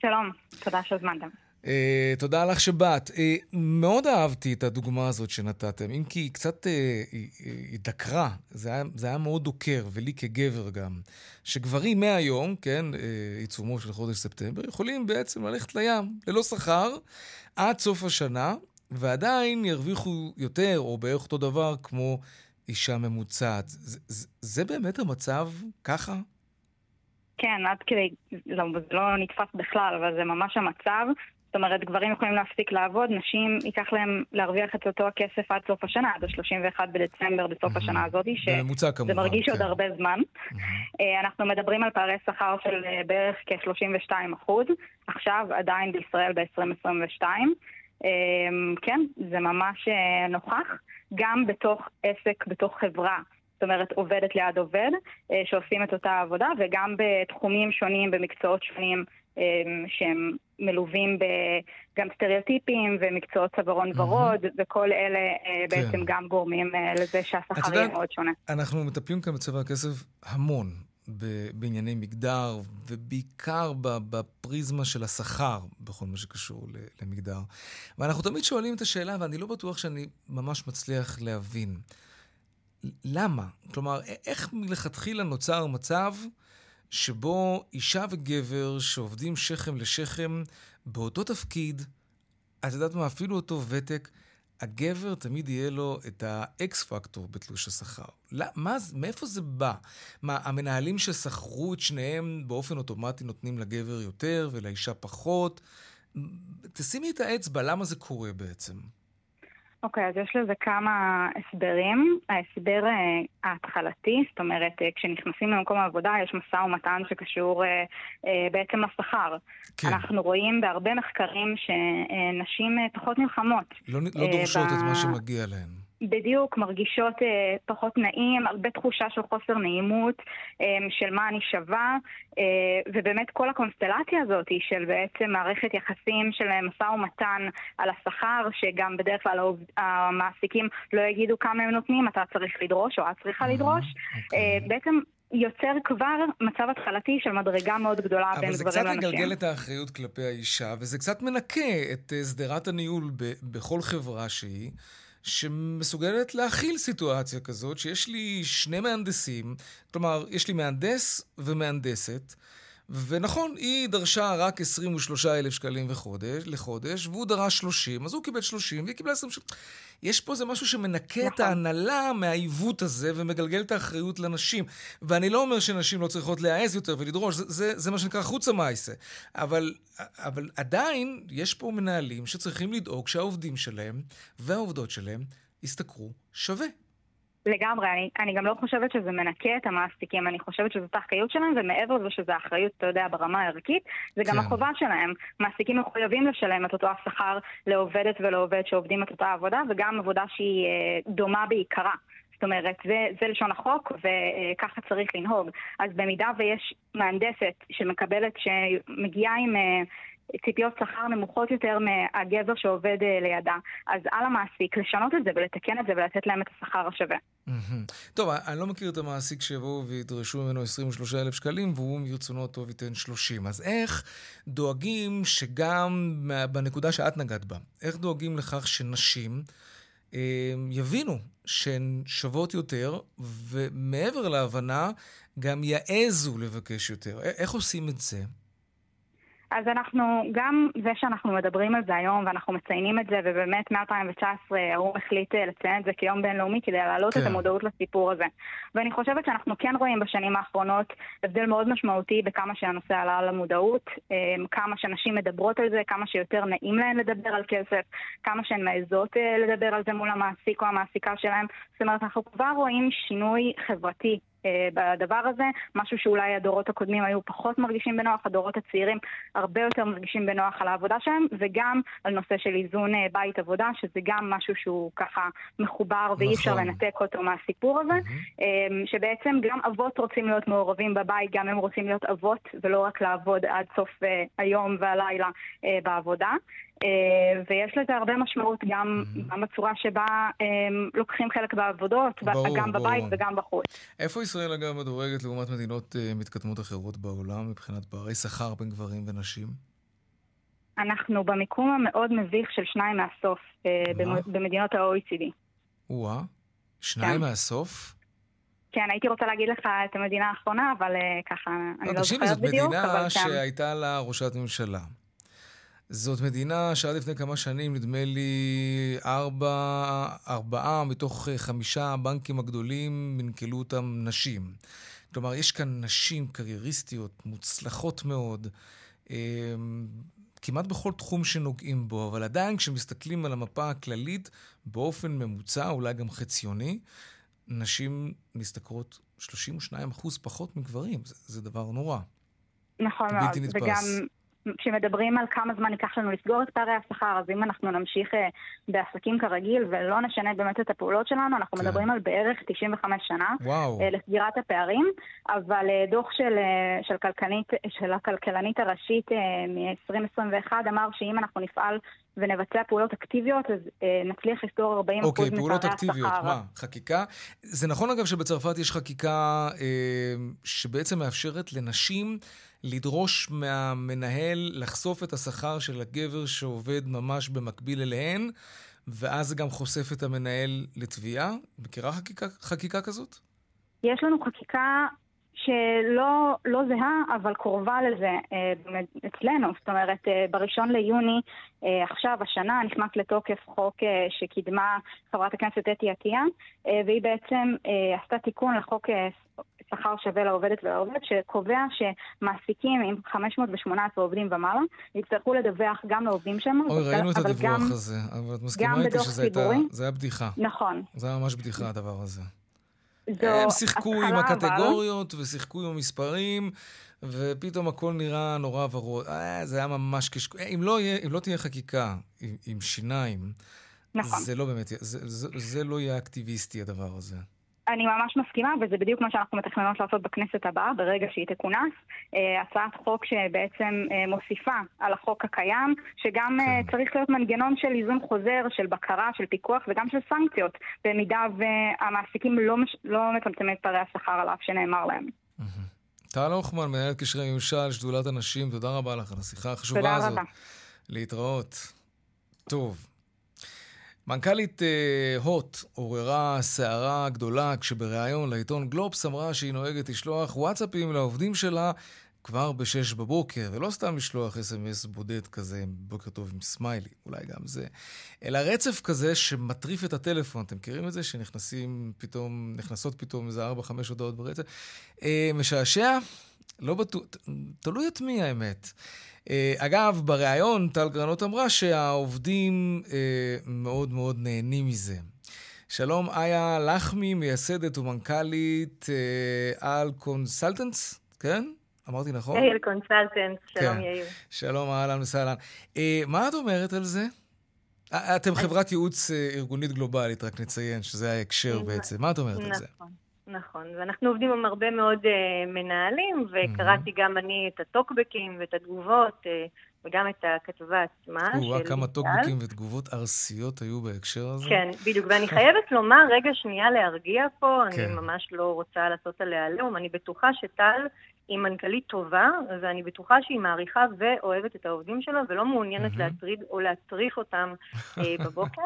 שלום, תודה שהזמנתם. Uh, תודה לך שבאת. Uh, מאוד אהבתי את הדוגמה הזאת שנתתם, אם כי היא קצת uh, היא דקרה, זה היה, זה היה מאוד דוקר, ולי כגבר גם, שגברים מהיום, כן, uh, עיצומו של חודש ספטמבר, יכולים בעצם ללכת לים ללא שכר עד סוף השנה, ועדיין ירוויחו יותר, או בערך אותו דבר, כמו אישה ממוצעת. זה, זה, זה באמת המצב ככה? כן, עד כדי, לא, זה לא נתפס בכלל, אבל זה ממש המצב. זאת אומרת, גברים יכולים להפסיק לעבוד, נשים ייקח להם להרוויח את אותו הכסף עד סוף השנה, עד ה-31 בדצמבר בסוף השנה הזאת, שזה מרגיש עוד כן. הרבה זמן. אה, אנחנו מדברים על פערי שכר של אה, בערך כ-32 אחוז, עכשיו עדיין בישראל ב-2022. אה, כן, זה ממש נוכח, גם בתוך עסק, בתוך חברה. זאת אומרת עובדת ליד עובד, שעושים את אותה עבודה, וגם בתחומים שונים, במקצועות שונים, שהם מלווים גם סטריאוטיפים ומקצועות צווארון ורוד, וכל אלה אה, כן. בעצם גם גורמים לזה שהשכר יהיה מאוד שונה. אנחנו מטפלים כאן בצבע הכסף המון. בענייני מגדר, ובעיקר בפריזמה של השכר, בכל מה שקשור למגדר. ואנחנו תמיד שואלים את השאלה, ואני לא בטוח שאני ממש מצליח להבין. למה? כלומר, איך מלכתחילה נוצר מצב שבו אישה וגבר שעובדים שכם לשכם באותו תפקיד, את יודעת מה, אפילו אותו ותק, הגבר תמיד יהיה לו את האקס פקטור בתלוש השכר. מה, מאיפה זה בא? מה, המנהלים ששכרו את שניהם באופן אוטומטי נותנים לגבר יותר ולאישה פחות? תשימי את האצבע, למה זה קורה בעצם? אוקיי, okay, אז יש לזה כמה הסברים. ההסבר uh, ההתחלתי, זאת אומרת, uh, כשנכנסים למקום העבודה יש משא ומתן שקשור uh, uh, בעצם לשכר. כן. אנחנו רואים בהרבה מחקרים שנשים uh, פחות נלחמות. לא, לא דורשות uh, את מה שמגיע להן. בדיוק, מרגישות אה, פחות נעים, הרבה תחושה של חוסר נעימות, אה, של מה אני שווה, אה, ובאמת כל הקונסטלציה הזאת היא של בעצם מערכת יחסים של משא ומתן על השכר, שגם בדרך כלל המעסיקים לא יגידו כמה הם נותנים, אתה צריך לדרוש או את צריכה לדרוש. Okay. אוקיי. בעצם יוצר כבר מצב התחלתי של מדרגה מאוד גדולה בין גברים לנשים. אבל זה קצת מגלגל את האחריות כלפי האישה, וזה קצת מנקה את אה, שדרת הניהול בכל חברה שהיא. שמסוגלת להכיל סיטואציה כזאת, שיש לי שני מהנדסים, כלומר, יש לי מהנדס ומהנדסת, ונכון, היא דרשה רק 23,000 שקלים בחודש, לחודש, והוא דרש 30, אז הוא קיבל 30 והיא קיבלה 20 שקלים. יש פה איזה משהו שמנקה נכון. את ההנהלה מהעיוות הזה ומגלגל את האחריות לנשים. ואני לא אומר שנשים לא צריכות להעז יותר ולדרוש, זה, זה, זה מה שנקרא חוצה מייסה. אבל, אבל עדיין יש פה מנהלים שצריכים לדאוג שהעובדים שלהם והעובדות שלהם ישתכרו שווה. לגמרי, אני, אני גם לא חושבת שזה מנקה את המעסיקים, אני חושבת שזאת האחריות שלהם, ומעבר לזה שזו אחריות, אתה יודע, ברמה הערכית, זה גם כן. החובה שלהם. מעסיקים מחויבים לשלם את אותו השכר לעובדת ולעובד שעובדים את אותה עבודה, וגם עבודה שהיא אה, דומה בעיקרה. זאת אומרת, זה, זה לשון החוק, וככה צריך לנהוג. אז במידה ויש מהנדסת שמקבלת, שמגיעה עם אה, ציפיות שכר נמוכות יותר מהגבר שעובד אה, לידה. אז על המעסיק לשנות את זה ולתקן את זה ולתת להם את השכר השווה. טוב, אני לא מכיר את המעסיק שיבואו וידרשו ממנו 23,000 שקלים והוא מרצונו טוב ייתן 30. אז איך דואגים שגם בנקודה שאת נגעת בה, איך דואגים לכך שנשים אה, יבינו שהן שוות יותר, ומעבר להבנה, גם יעזו לבקש יותר. איך עושים את זה? אז אנחנו, גם זה שאנחנו מדברים על זה היום ואנחנו מציינים את זה, ובאמת מ-2019 האו"ם החליט אה, לציין את זה כיום בינלאומי כדי להעלות כן. את המודעות לסיפור הזה. ואני חושבת שאנחנו כן רואים בשנים האחרונות הבדל מאוד משמעותי בכמה שהנושא עלה על המודעות, אה, כמה שנשים מדברות על זה, כמה שיותר נעים להן לדבר על כסף, כמה שהן מעזות אה, לדבר על זה מול המעסיק או המעסיקה שלהן. זאת אומרת, אנחנו כבר רואים שינוי חברתי בדבר הזה, משהו שאולי הדורות הקודמים היו פחות מרגישים בנוח, הדורות הצעירים הרבה יותר מרגישים בנוח על העבודה שלהם, וגם על נושא של איזון אה, בית עבודה, שזה גם משהו שהוא ככה מחובר נכון. ואי אפשר לנתק אותו מהסיפור הזה, mm-hmm. שבעצם גם אבות רוצים להיות מעורבים בבית, גם הם רוצים להיות אבות, ולא רק לעבוד עד סוף היום והלילה בעבודה. אה, ויש לזה הרבה משמעות גם, mm-hmm. בצורה שבה הם לוקחים חלק בעבודות, ברור, גם בבית ברור. וגם בחוץ. איפה ישראל אגב מדורגת לעומת מדינות מתקדמות אחרות בעולם מבחינת פערי שכר בין גברים ונשים? אנחנו במיקום המאוד מביך של שניים מהסוף uh, במדינות ה-OECD. או-אה, שניים כן. מהסוף? כן, הייתי רוצה להגיד לך את המדינה האחרונה, אבל ככה, לא, אני לא זוכרת בדיוק, אבל כן. זאת מדינה שהייתה לה ראשת ממשלה. זאת מדינה שעד לפני כמה שנים, נדמה לי, ארבע, ארבעה מתוך חמישה הבנקים הגדולים ננקלו אותם נשים. כלומר, יש כאן נשים קרייריסטיות, מוצלחות מאוד, אמ, כמעט בכל תחום שנוגעים בו, אבל עדיין כשמסתכלים על המפה הכללית, באופן ממוצע, אולי גם חציוני, נשים משתכרות 32% פחות מגברים. זה, זה דבר נורא. נכון מאוד, וגם... כשמדברים על כמה זמן ייקח לנו לסגור את פערי השכר, אז אם אנחנו נמשיך אה, בעסקים כרגיל ולא נשנה באמת את הפעולות שלנו, אנחנו כן. מדברים על בערך 95 שנה. אה, לסגירת הפערים, אבל אה, דוח של, של, כלכלנית, של הכלכלנית הראשית מ-2021 אמר שאם אנחנו נפעל ונבצע פעולות אקטיביות, אז אה, נצליח לסגור 40% אוקיי, מפערי פעולות אקטיביות, מה? חקיקה? זה נכון אגב שבצרפת יש חקיקה אה, שבעצם מאפשרת לנשים לדרוש מהמנהל לחשוף את השכר של הגבר שעובד ממש במקביל אליהן, ואז זה גם חושף את המנהל לתביעה? מכירה חקיקה, חקיקה כזאת? יש לנו חקיקה שלא לא זהה, אבל קרובה לזה אה, אצלנו. זאת אומרת, אה, בראשון ליוני, אה, עכשיו, השנה, נכנס לתוקף חוק שקידמה חברת הכנסת אתי עטייה, והיא בעצם עשתה תיקון לחוק שכר שווה לעובדת ולעובד, שקובע שמעסיקים עם 518 עובדים ומעלה יצטרכו לדווח גם לעובדים שם. אוי, ראינו את הדיווח גם, הזה, אבל את מסכימה איתי שזה הייתה, היה בדיחה. נכון. זה היה ממש בדיחה הדבר הזה. הם שיחקו עם הקטגוריות אבל... ושיחקו עם המספרים, ופתאום הכל נראה נורא ורוד. אה, זה היה ממש קשקוש. אם, לא אם לא תהיה חקיקה עם, עם שיניים, נכון. זה לא באמת, זה, זה, זה לא יהיה אקטיביסטי הדבר הזה. אני ממש מסכימה, וזה בדיוק מה שאנחנו מתכננות לעשות בכנסת הבאה, ברגע שהיא תכונס. אה, הצעת חוק שבעצם אה, מוסיפה על החוק הקיים, שגם אה, כן. צריך להיות מנגנון של איזון חוזר, של בקרה, של פיקוח וגם של סנקציות, במידה והמעסיקים לא, מש... לא מצמצמים את פערי השכר על אף שנאמר להם. טל הוכמן, מנהלת קשרי ממשל, שדולת הנשים, תודה רבה לך על השיחה החשובה הזאת. תודה רבה. להתראות. טוב. מנכ"לית uh, הוט עוררה סערה גדולה כשבריאיון לעיתון גלובס אמרה שהיא נוהגת לשלוח וואטסאפים לעובדים שלה כבר בשש בבוקר, ולא סתם לשלוח אס.אם.אס בודד כזה, בוקר טוב עם סמיילי, אולי גם זה, אלא רצף כזה שמטריף את הטלפון. אתם מכירים את זה? שנכנסים פתאום, נכנסות פתאום איזה ארבע, חמש הודעות ברצף? אה, משעשע? לא בטוח, תלוי את מי האמת. אה, אגב, בריאיון טל גרנות אמרה שהעובדים אה, מאוד מאוד נהנים מזה. שלום, איה לחמי, מייסדת ומנכ"לית אה, AL Consultants, כן? אמרתי נכון? AL Consultants, שלום כן. יאיר. שלום, אהלן וסהלן. מה את אומרת על זה? אתם חברת ייעוץ ארגונית גלובלית, רק נציין שזה ההקשר בעצם. מה את אומרת על זה? נכון. נכון, ואנחנו עובדים עם הרבה מאוד uh, מנהלים, וקראתי mm-hmm. גם אני את הטוקבקים ואת התגובות, uh, וגם את הכתבה עצמה. או, כמה טוקבקים ותגובות ארסיות היו בהקשר הזה. כן, בדיוק, ואני חייבת לומר, רגע שנייה להרגיע פה, כן. אני ממש לא רוצה לעשות עליה עליהום, אני בטוחה שטל היא מנכ"לית טובה, ואני בטוחה שהיא מעריכה ואוהבת את העובדים שלה, ולא מעוניינת להטריד או להטריף אותם אה, בבוקר.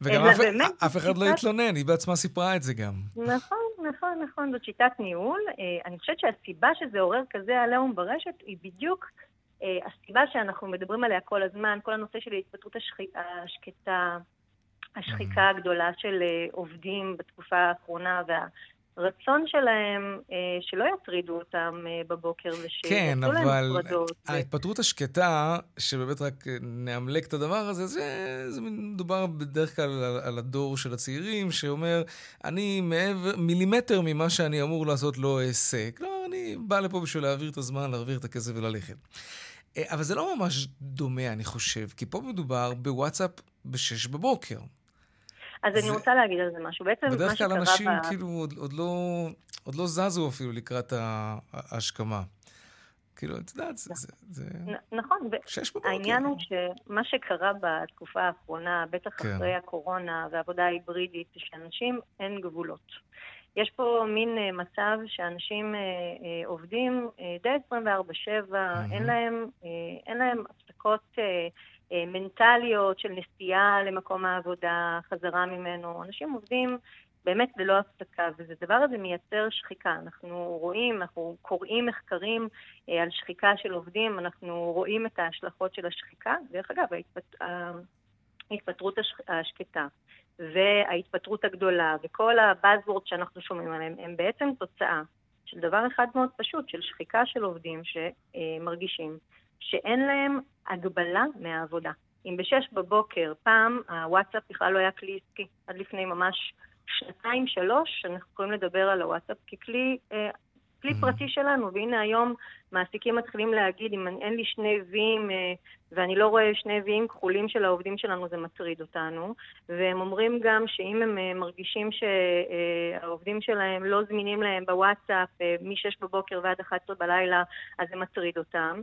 וגם אף, באמת, אף אחד לא שיטת... לא התלונן, היא בעצמה סיפרה את זה גם. נכון, נכון, נכון, זאת שיטת ניהול. אה, אני חושבת שהסיבה שזה עורר כזה עליהום ברשת היא בדיוק אה, הסיבה שאנחנו מדברים עליה כל הזמן, כל הנושא של ההתפטרות השקטה, השחיקה הגדולה של עובדים בתקופה האחרונה, וה... הרצון שלהם אה, שלא יטרידו אותם אה, בבוקר ושיעשו כן, להם הפרדות. כן, אבל ההתפטרות השקטה, שבאמת רק נאמלק את הדבר הזה, זה, זה מדובר בדרך כלל על, על הדור של הצעירים, שאומר, אני מעבר, מילימטר ממה שאני אמור לעשות לא אעשה. כלומר, אני בא לפה בשביל להעביר את הזמן, להעביר את הכסף וללכת. אה, אבל זה לא ממש דומה, אני חושב, כי פה מדובר בוואטסאפ ב-6 בבוקר. אז זה... אני רוצה להגיד על זה משהו. בעצם מה שקרה... בדרך כלל אנשים ב... כאילו עוד, עוד, לא, עוד לא זזו אפילו לקראת ההשכמה. כאילו, את יודעת, זה... זה, זה... נכון, שש בבוקר. העניין הוא שמה שקרה בתקופה האחרונה, בטח כן. אחרי הקורונה והעבודה ההיברידית, שאנשים אין גבולות. יש פה מין uh, מצב שאנשים uh, uh, עובדים uh, די 24-7, mm-hmm. uh, אין להם הפסקות... אה, מנטליות של נסיעה למקום העבודה, חזרה ממנו. אנשים עובדים באמת ללא הפסקה, והדבר הזה מייצר שחיקה. אנחנו רואים, אנחנו קוראים מחקרים אה, על שחיקה של עובדים, אנחנו רואים את ההשלכות של השחיקה. דרך אגב, ההתפט... ההתפטרות השק... השקטה וההתפטרות הגדולה וכל הבאזוורד שאנחנו שומעים עליהם, הם בעצם תוצאה של דבר אחד מאוד פשוט, של שחיקה של עובדים שמרגישים שאין להם הגבלה מהעבודה. אם בשש בבוקר, פעם הוואטסאפ בכלל לא היה כלי עסקי, עד לפני ממש שנתיים-שלוש, אנחנו יכולים לדבר על הוואטסאפ ככלי אה, כלי mm-hmm. פרטי שלנו, והנה היום מעסיקים מתחילים להגיד, אם אין לי שני ויים אה, ואני לא רואה שני ויים כחולים של העובדים שלנו, זה מטריד אותנו. והם אומרים גם שאם הם אה, מרגישים שהעובדים שלהם לא זמינים להם בוואטסאפ אה, מ-6 בבוקר ועד 11 בלילה, אז זה מטריד אותם.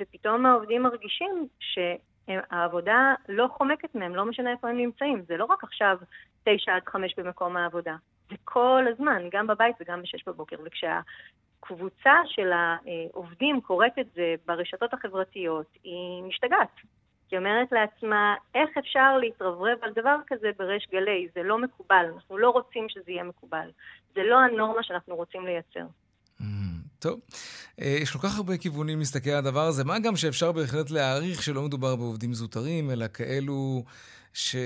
ופתאום העובדים מרגישים שהעבודה לא חומקת מהם, לא משנה איפה הם נמצאים. זה לא רק עכשיו 9 עד 5 במקום העבודה. זה כל הזמן, גם בבית וגם בשש בבוקר. וכשהקבוצה של העובדים קוראת את זה ברשתות החברתיות, היא משתגעת. היא אומרת לעצמה, איך אפשר להתרברב על דבר כזה בריש גלי? זה לא מקובל, אנחנו לא רוצים שזה יהיה מקובל. זה לא הנורמה שאנחנו רוצים לייצר. Mm, טוב. אה, יש כל כך הרבה כיוונים להסתכל על הדבר הזה, מה גם שאפשר בהחלט להעריך שלא מדובר בעובדים זוטרים, אלא כאלו ש...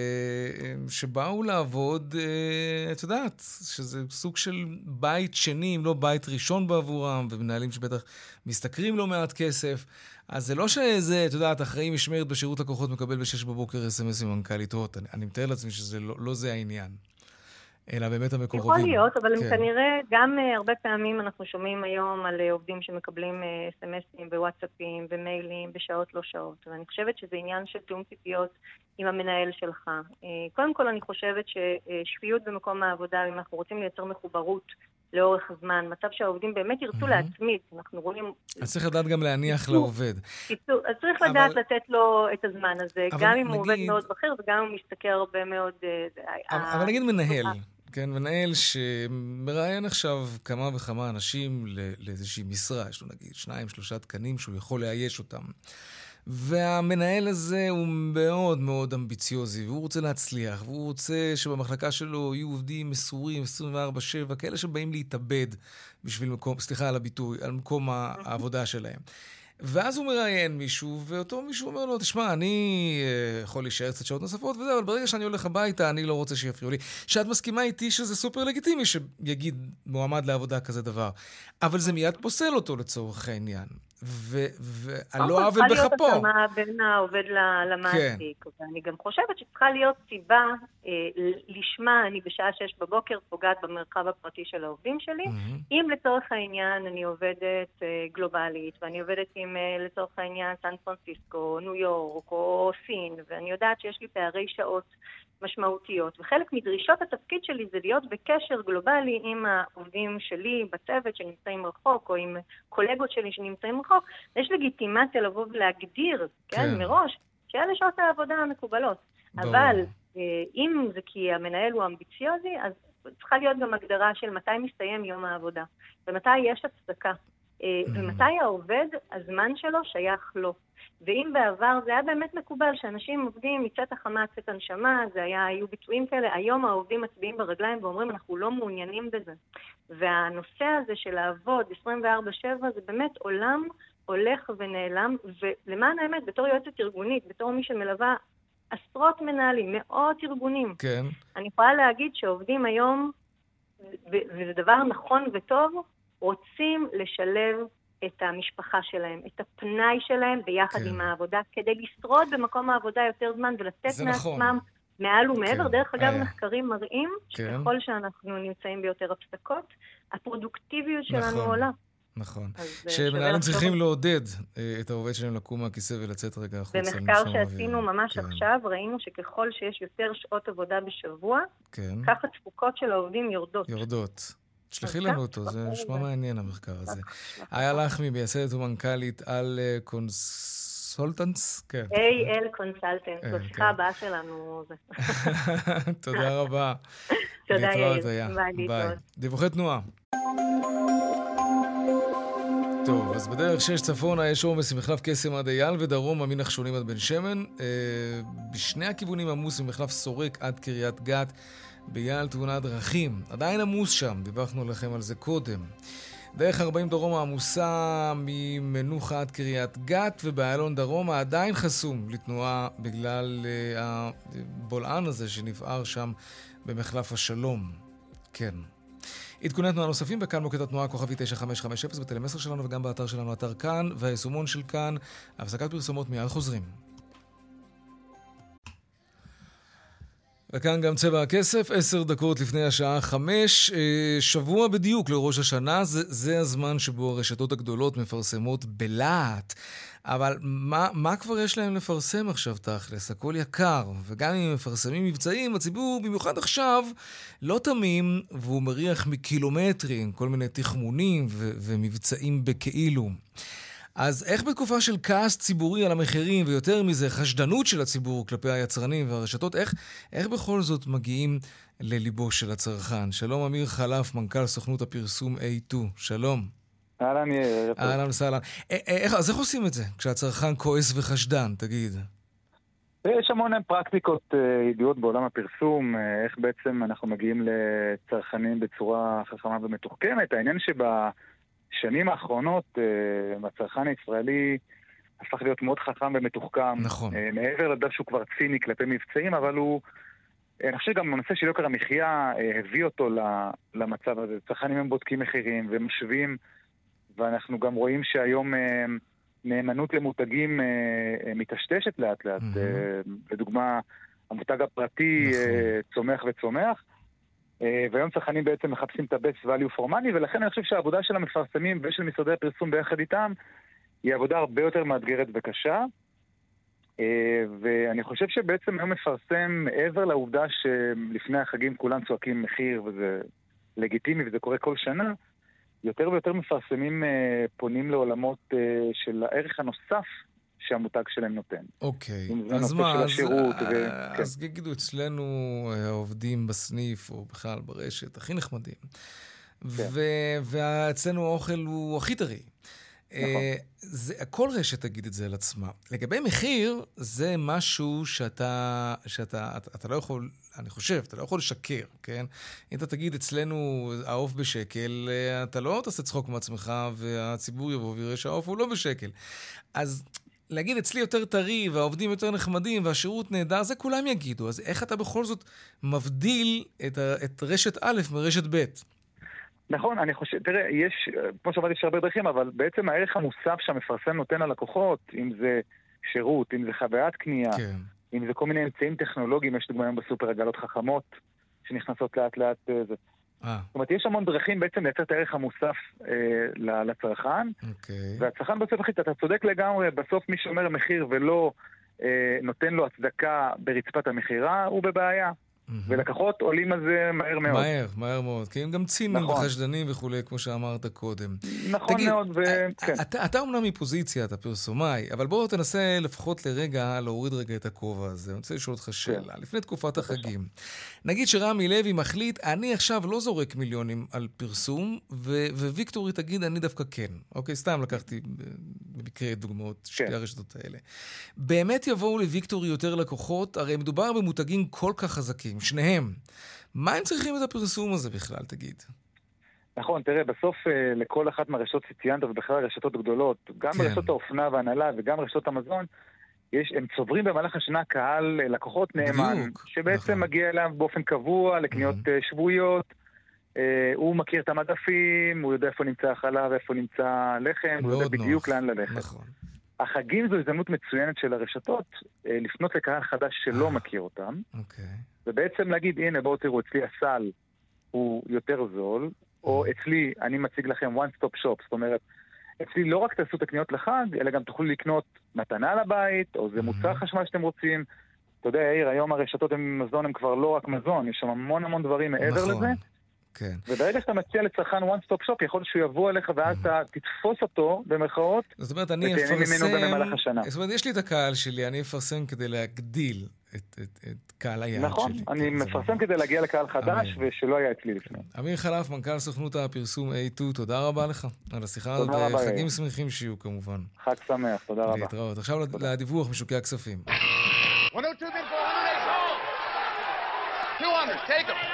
שבאו לעבוד, אה, את יודעת, שזה סוג של בית שני, אם לא בית ראשון בעבורם, ומנהלים שבטח משתכרים לא מעט כסף. אז זה לא שזה, את יודעת, אחראי משמרת בשירות לקוחות מקבל ב-6 בבוקר אס.אם.אס עם מנכ"לית הוט. אני, אני מתאר לעצמי שזה לא, לא זה העניין. אלא באמת המקורבים. יכול להיות, אבל כן. כנראה גם uh, הרבה פעמים אנחנו שומעים היום על uh, עובדים שמקבלים אס.אם.אסים uh, ווואטסאפים ומיילים בשעות לא שעות, ואני חושבת שזה עניין של תיאום ציפיות עם המנהל שלך. Uh, קודם כל אני חושבת ששפיות במקום העבודה, אם אנחנו רוצים לייצר מחוברות לאורך הזמן, מצב שהעובדים באמת ירצו mm-hmm. להצמיד, אנחנו רואים... אז צריך לדעת גם להניח לעובד. קיצור, אז צריך אבל... לדעת לתת לו את הזמן הזה, גם אם נגיד... הוא עובד מאוד בכיר וגם אם הוא משתכר הרבה מאוד... אבל, אבל נגיד מנהל. כן, מנהל שמראיין עכשיו כמה וכמה אנשים לאיזושהי משרה, יש לו נגיד שניים, שלושה תקנים שהוא יכול לאייש אותם. והמנהל הזה הוא מאוד מאוד אמביציוזי, והוא רוצה להצליח, והוא רוצה שבמחלקה שלו יהיו עובדים מסורים 24-7, כאלה שבאים להתאבד בשביל מקום, סליחה על הביטוי, על מקום העבודה שלהם. ואז הוא מראיין מישהו, ואותו מישהו אומר לו, תשמע, אני אה, יכול להישאר קצת שעות נוספות וזה, אבל ברגע שאני הולך הביתה, אני לא רוצה שיפריעו לי. שאת מסכימה איתי שזה סופר לגיטימי שיגיד מועמד לעבודה כזה דבר. אבל זה מיד פוסל אותו לצורך העניין. ועל לא עוול בכפו. צריכה להיות התאמה בין העובד למעסיק. כן. ואני גם חושבת שצריכה להיות סיבה אה, לשמה אני בשעה שש בבוקר פוגעת במרחב הפרטי של העובדים שלי. Mm-hmm. אם לצורך העניין אני עובדת אה, גלובלית, ואני עובדת עם אה, לצורך העניין סן פרנסיסקו, ניו יורק או סין, ואני יודעת שיש לי פערי שעות משמעותיות. וחלק מדרישות התפקיד שלי זה להיות בקשר גלובלי עם העובדים שלי בצוות שנמצאים רחוק, או עם קולגות שלי שנמצאים רחוק. יש לגיטימציה לבוא ולהגדיר, כן, כן מראש, שאלה שעות העבודה המקובלות. ברור. אבל אה, אם זה כי המנהל הוא אמביציוזי, אז צריכה להיות גם הגדרה של מתי מסתיים יום העבודה, ומתי יש הצדקה. אה, mm. ומתי העובד, הזמן שלו שייך לו. ואם בעבר זה היה באמת מקובל שאנשים עובדים מצאת החמה צאת הנשמה, זה היה, היו ביטויים כאלה, היום העובדים מצביעים ברגליים ואומרים אנחנו לא מעוניינים בזה. והנושא הזה של לעבוד 24/7 זה באמת עולם הולך ונעלם, ולמען האמת, בתור יועצת ארגונית, בתור מי שמלווה עשרות מנהלים, מאות ארגונים, כן. אני יכולה להגיד שעובדים היום, וזה דבר נכון וטוב, רוצים לשלב את המשפחה שלהם, את הפנאי שלהם ביחד כן. עם העבודה, כדי לשרוד במקום העבודה יותר זמן ולתת. מעצמם נכון. מעל ומעבר. כן. דרך אגב, היה. מחקרים מראים כן. שככל שאנחנו נמצאים ביותר הפסקות, הפרודוקטיביות שלנו נכון. עולה. נכון. אה, שמנהלים צריכים. לעודד אה, את העובד שלהם לקום מהכיסא ולצאת רגע החוצה. במחקר שעשינו ממש כן. עכשיו, ראינו שככל שיש יותר שעות עבודה בשבוע, כן. ככה תפוקות של העובדים יורדות. יורדות. תשלחי לנו אותו, זה נשמע מעניין המחקר הזה. איה לחמי, מייסדת ומנכ"לית AL אה, Consultants? כן. AL קונסלטנס, כן, בשיחה כן. הבאה שלנו. תודה רבה. תודה, יאיר. ביי. דיווחי תנועה. טוב, אז בדרך שש צפונה יש עומס ממחלף קסם עד אייל ודרומה מנחשונים עד בן שמן. אה, בשני הכיוונים עמוס ממחלף סורק עד קריית גת. בגלל תאונת דרכים. עדיין עמוס שם, דיווחנו לכם על זה קודם. דרך 40 דרומה עמוסה ממנוחה עד קריית גת, ובאיילון דרומה עדיין חסום לתנועה בגלל uh, הבולען הזה שנבער שם במחלף השלום. כן. עדכוני תנועה נוספים בכאן מוקד התנועה כוכבי 9550 בטלמסר שלנו וגם באתר שלנו, אתר כאן, והיישומון של כאן. הפסקת פרסומות מיד חוזרים. וכאן גם צבע הכסף, עשר דקות לפני השעה חמש, אה, שבוע בדיוק לראש השנה, זה, זה הזמן שבו הרשתות הגדולות מפרסמות בלהט. אבל מה, מה כבר יש להם לפרסם עכשיו תכלס? הכל יקר, וגם אם מפרסמים מבצעים, הציבור, במיוחד עכשיו, לא תמים, והוא מריח מקילומטרים, כל מיני תחמונים ו- ומבצעים בכאילו. אז איך בתקופה של כעס ציבורי על המחירים, ויותר מזה, חשדנות של הציבור כלפי היצרנים והרשתות, איך, איך בכל זאת מגיעים לליבו של הצרכן? שלום, אמיר חלף, מנכ"ל סוכנות הפרסום A2. שלום. אהלן יאיר. אהלן וסהלן. אה, אה, אז איך עושים את זה כשהצרכן כועס וחשדן, תגיד? יש המון פרקטיקות ידועות בעולם הפרסום, איך בעצם אנחנו מגיעים לצרכנים בצורה חכמה ומתוחכמת. העניין שב... בשנים האחרונות הצרכן הישראלי הפך להיות מאוד חכם ומתוחכם. נכון. מעבר לדעת שהוא כבר ציני כלפי מבצעים, אבל הוא... אני חושב שגם הנושא של יוקר המחיה הביא אותו למצב הזה. צרכנים הם בודקים מחירים ומשווים, ואנחנו גם רואים שהיום נאמנות למותגים מטשטשת לאט לאט. Mm-hmm. לדוגמה, המותג הפרטי נכון. צומח וצומח. והיום צרכנים בעצם מחפשים את ה-best value for money, ולכן אני חושב שהעבודה של המפרסמים ושל משרדי הפרסום ביחד איתם היא עבודה הרבה יותר מאתגרת וקשה. ואני חושב שבעצם היום מפרסם, מעבר לעובדה שלפני החגים כולם צועקים מחיר, וזה לגיטימי וזה קורה כל שנה, יותר ויותר מפרסמים פונים לעולמות של הערך הנוסף שהמותג שלהם נותן. אוקיי, אז מה, אז, אז, ו... אז כן. יגידו אצלנו העובדים בסניף, או בכלל ברשת, הכי נחמדים. כן. ואצלנו האוכל הוא הכי טרי. נכון. זה, כל רשת תגיד את זה על עצמה. לגבי מחיר, זה משהו שאתה, שאתה אתה, אתה לא יכול, אני חושב, אתה לא יכול לשקר, כן? אם אתה תגיד, אצלנו העוף בשקל, אתה לא תעשה צחוק מעצמך, והציבור יבוא ויראה שהעוף הוא לא בשקל. אז להגיד אצלי יותר טרי, והעובדים יותר נחמדים, והשירות נהדר, זה כולם יגידו. אז איך אתה בכל זאת מבדיל את, ה, את רשת א' מרשת ב'? נכון, אני חושב, תראה, יש, כמו שאמרתי, יש הרבה דרכים, אבל בעצם הערך המוסף שהמפרסם נותן ללקוחות, אם זה שירות, אם זה חוויית קנייה, כן. אם זה כל מיני אמצעים טכנולוגיים, יש דוגמא היום בסופר עגלות חכמות שנכנסות לאט לאט. אה, זה. אה. זאת אומרת, יש המון דרכים בעצם לייצר את הערך המוסף אה, לצרכן, אוקיי. והצרכן בסוף החליט, אתה צודק לגמרי, בסוף מי שאומר מחיר ולא אה, נותן לו הצדקה ברצפת המכירה, הוא בבעיה. ולקוחות עולים על זה מהר מאוד. מהר, מהר מאוד. כי הם גם ציניים נכון. וחשדנים וכולי, כמו שאמרת קודם. נכון תגיד, מאוד, וכן. אה, אתה, אתה אומנם מפוזיציה, אתה פרסומאי, אבל בואו תנסה לפחות לרגע להוריד רגע את הכובע הזה. אני רוצה לשאול אותך שאלה. כן. לפני תקופת החגים, נגיד שרמי לוי מחליט, אני עכשיו לא זורק מיליונים על פרסום, ו- וויקטורי תגיד, אני דווקא כן. אוקיי, סתם לקחתי במקרה דוגמאות, שתי כן. הרשתות האלה. באמת יבואו לוויקטורי יותר לקוחות? הרי מדובר במותגים כל כך חזקים. עם שניהם. מה הם צריכים את הפרסום הזה בכלל, תגיד? נכון, תראה, בסוף אה, לכל אחת מהרשתות שציינת, ובכלל הרשתות הגדולות, גם כן. ברשתות האופנה והנהלה וגם ברשתות המזון, יש, הם צוברים במהלך השנה קהל אה, לקוחות נאמן, בדיוק, שבעצם נכון. מגיע אליו באופן קבוע לקניות mm-hmm. שבועיות. אה, הוא מכיר את המדפים, הוא יודע איפה נמצא החלב, איפה נמצא הלחם, הוא יודע בדיוק לאן ללכת. נכון. החגים זו הזדמנות מצוינת של הרשתות אה, לפנות לקהל חדש שלא מכיר אותם. אוקיי. ובעצם להגיד, הנה, בואו תראו, אצלי הסל הוא יותר זול, או אצלי אני מציג לכם one stop shop, זאת אומרת, אצלי לא רק תעשו את הקניות לחג, אלא גם תוכלו לקנות מתנה לבית, או זה מוצר חשמל שאתם רוצים. אתה יודע, יאיר, היום הרשתות מזון הם כבר לא רק מזון, יש שם המון המון דברים מעבר נכון. לזה. כן. וברגע שאתה מציע לצרכן one stop shop, יכול להיות שהוא יבוא אליך ואז אתה תתפוס אותו, במרכאות, זאת אומרת, אני אפרסם... זאת אומרת, יש לי את הקהל שלי, אני אפרסם כדי להגדיל את, את, את קהל היעד נכון, שלי. נכון, אני מפרסם כדי להגיע לקהל חדש, אמיר. ושלא היה אצלי לפני. אמיר חלף, מנכ"ל סוכנות הפרסום A2, תודה רבה לך על השיחה הזאת, וחגים שמחים שיהיו כמובן. חג שמח, תודה רבה. להתראות. עכשיו לדיווח משוקי הכספים. 102, 200, take them.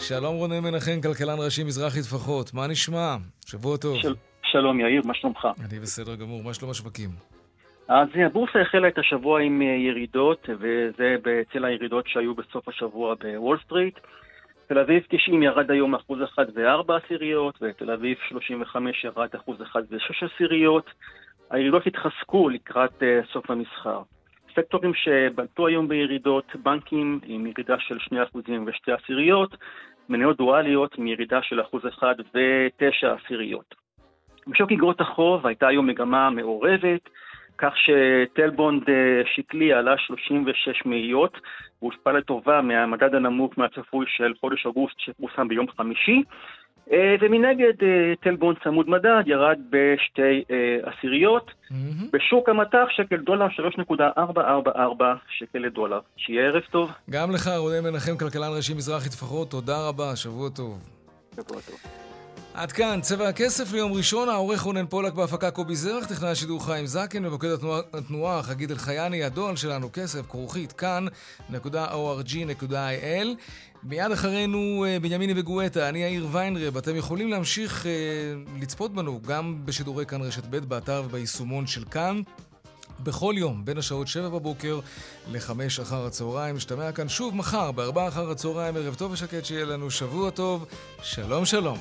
שלום רונן מנחם, כלכלן ראשי מזרחי טפחות, מה נשמע? שבוע טוב. של... שלום יאיר, מה שלומך? אני בסדר גמור, מה שלום השווקים? אז הבורסה החלה את השבוע עם אה, ירידות, וזה בצל הירידות שהיו בסוף השבוע בוול סטריט. תל אביב 90 ירד היום אחוז אחד וארבע עשיריות, ותל אביב 35 ירד אחוז אחד ושש עשיריות. הירידות התחזקו לקראת אה, סוף המסחר. סקטורים שבלטו היום בירידות, בנקים עם ירידה של 2% ושתי עשיריות, מניות דואליות מירידה של 1% ו-9 עשיריות. בשוק אגרות החוב הייתה היום מגמה מעורבת, כך שטלבונד אה, שקלי עלה 36 מאיות, והושפע לטובה מהמדד הנמוך מהצפוי של חודש אוגוסט שפורסם ביום חמישי, ומנגד אה, טלבון צמוד מדד ירד בשתי אה, עשיריות. Mm-hmm. בשוק המטח שקל דולר 3.444 שקל לדולר. שיהיה ערב טוב. גם לך, רונן מנחם, כלכלן ראשי מזרחי טפחות, תודה רבה, שבוע טוב. שבוע טוב. עד כאן, צבע הכסף ליום ראשון, העורך רונן פולק בהפקה קובי זרח, טכנאי השידור חיים זקן, מבוקד התנועה, התנועה חגית אלחייני, הדואל שלנו, כסף, כרוכית, כאן.org.il. מיד אחרינו אה, בנימיני וגואטה, אני יאיר ויינרב. אתם יכולים להמשיך אה, לצפות בנו גם בשידורי כאן רשת ב' באתר וביישומון של כאן. בכל יום, בין השעות 7 בבוקר ל-5 אחר הצהריים. נשתמע כאן שוב מחר, ב-4 אחר הצהריים. ערב טוב ושקט, שיהיה לנו שבוע טוב. שלום שלום.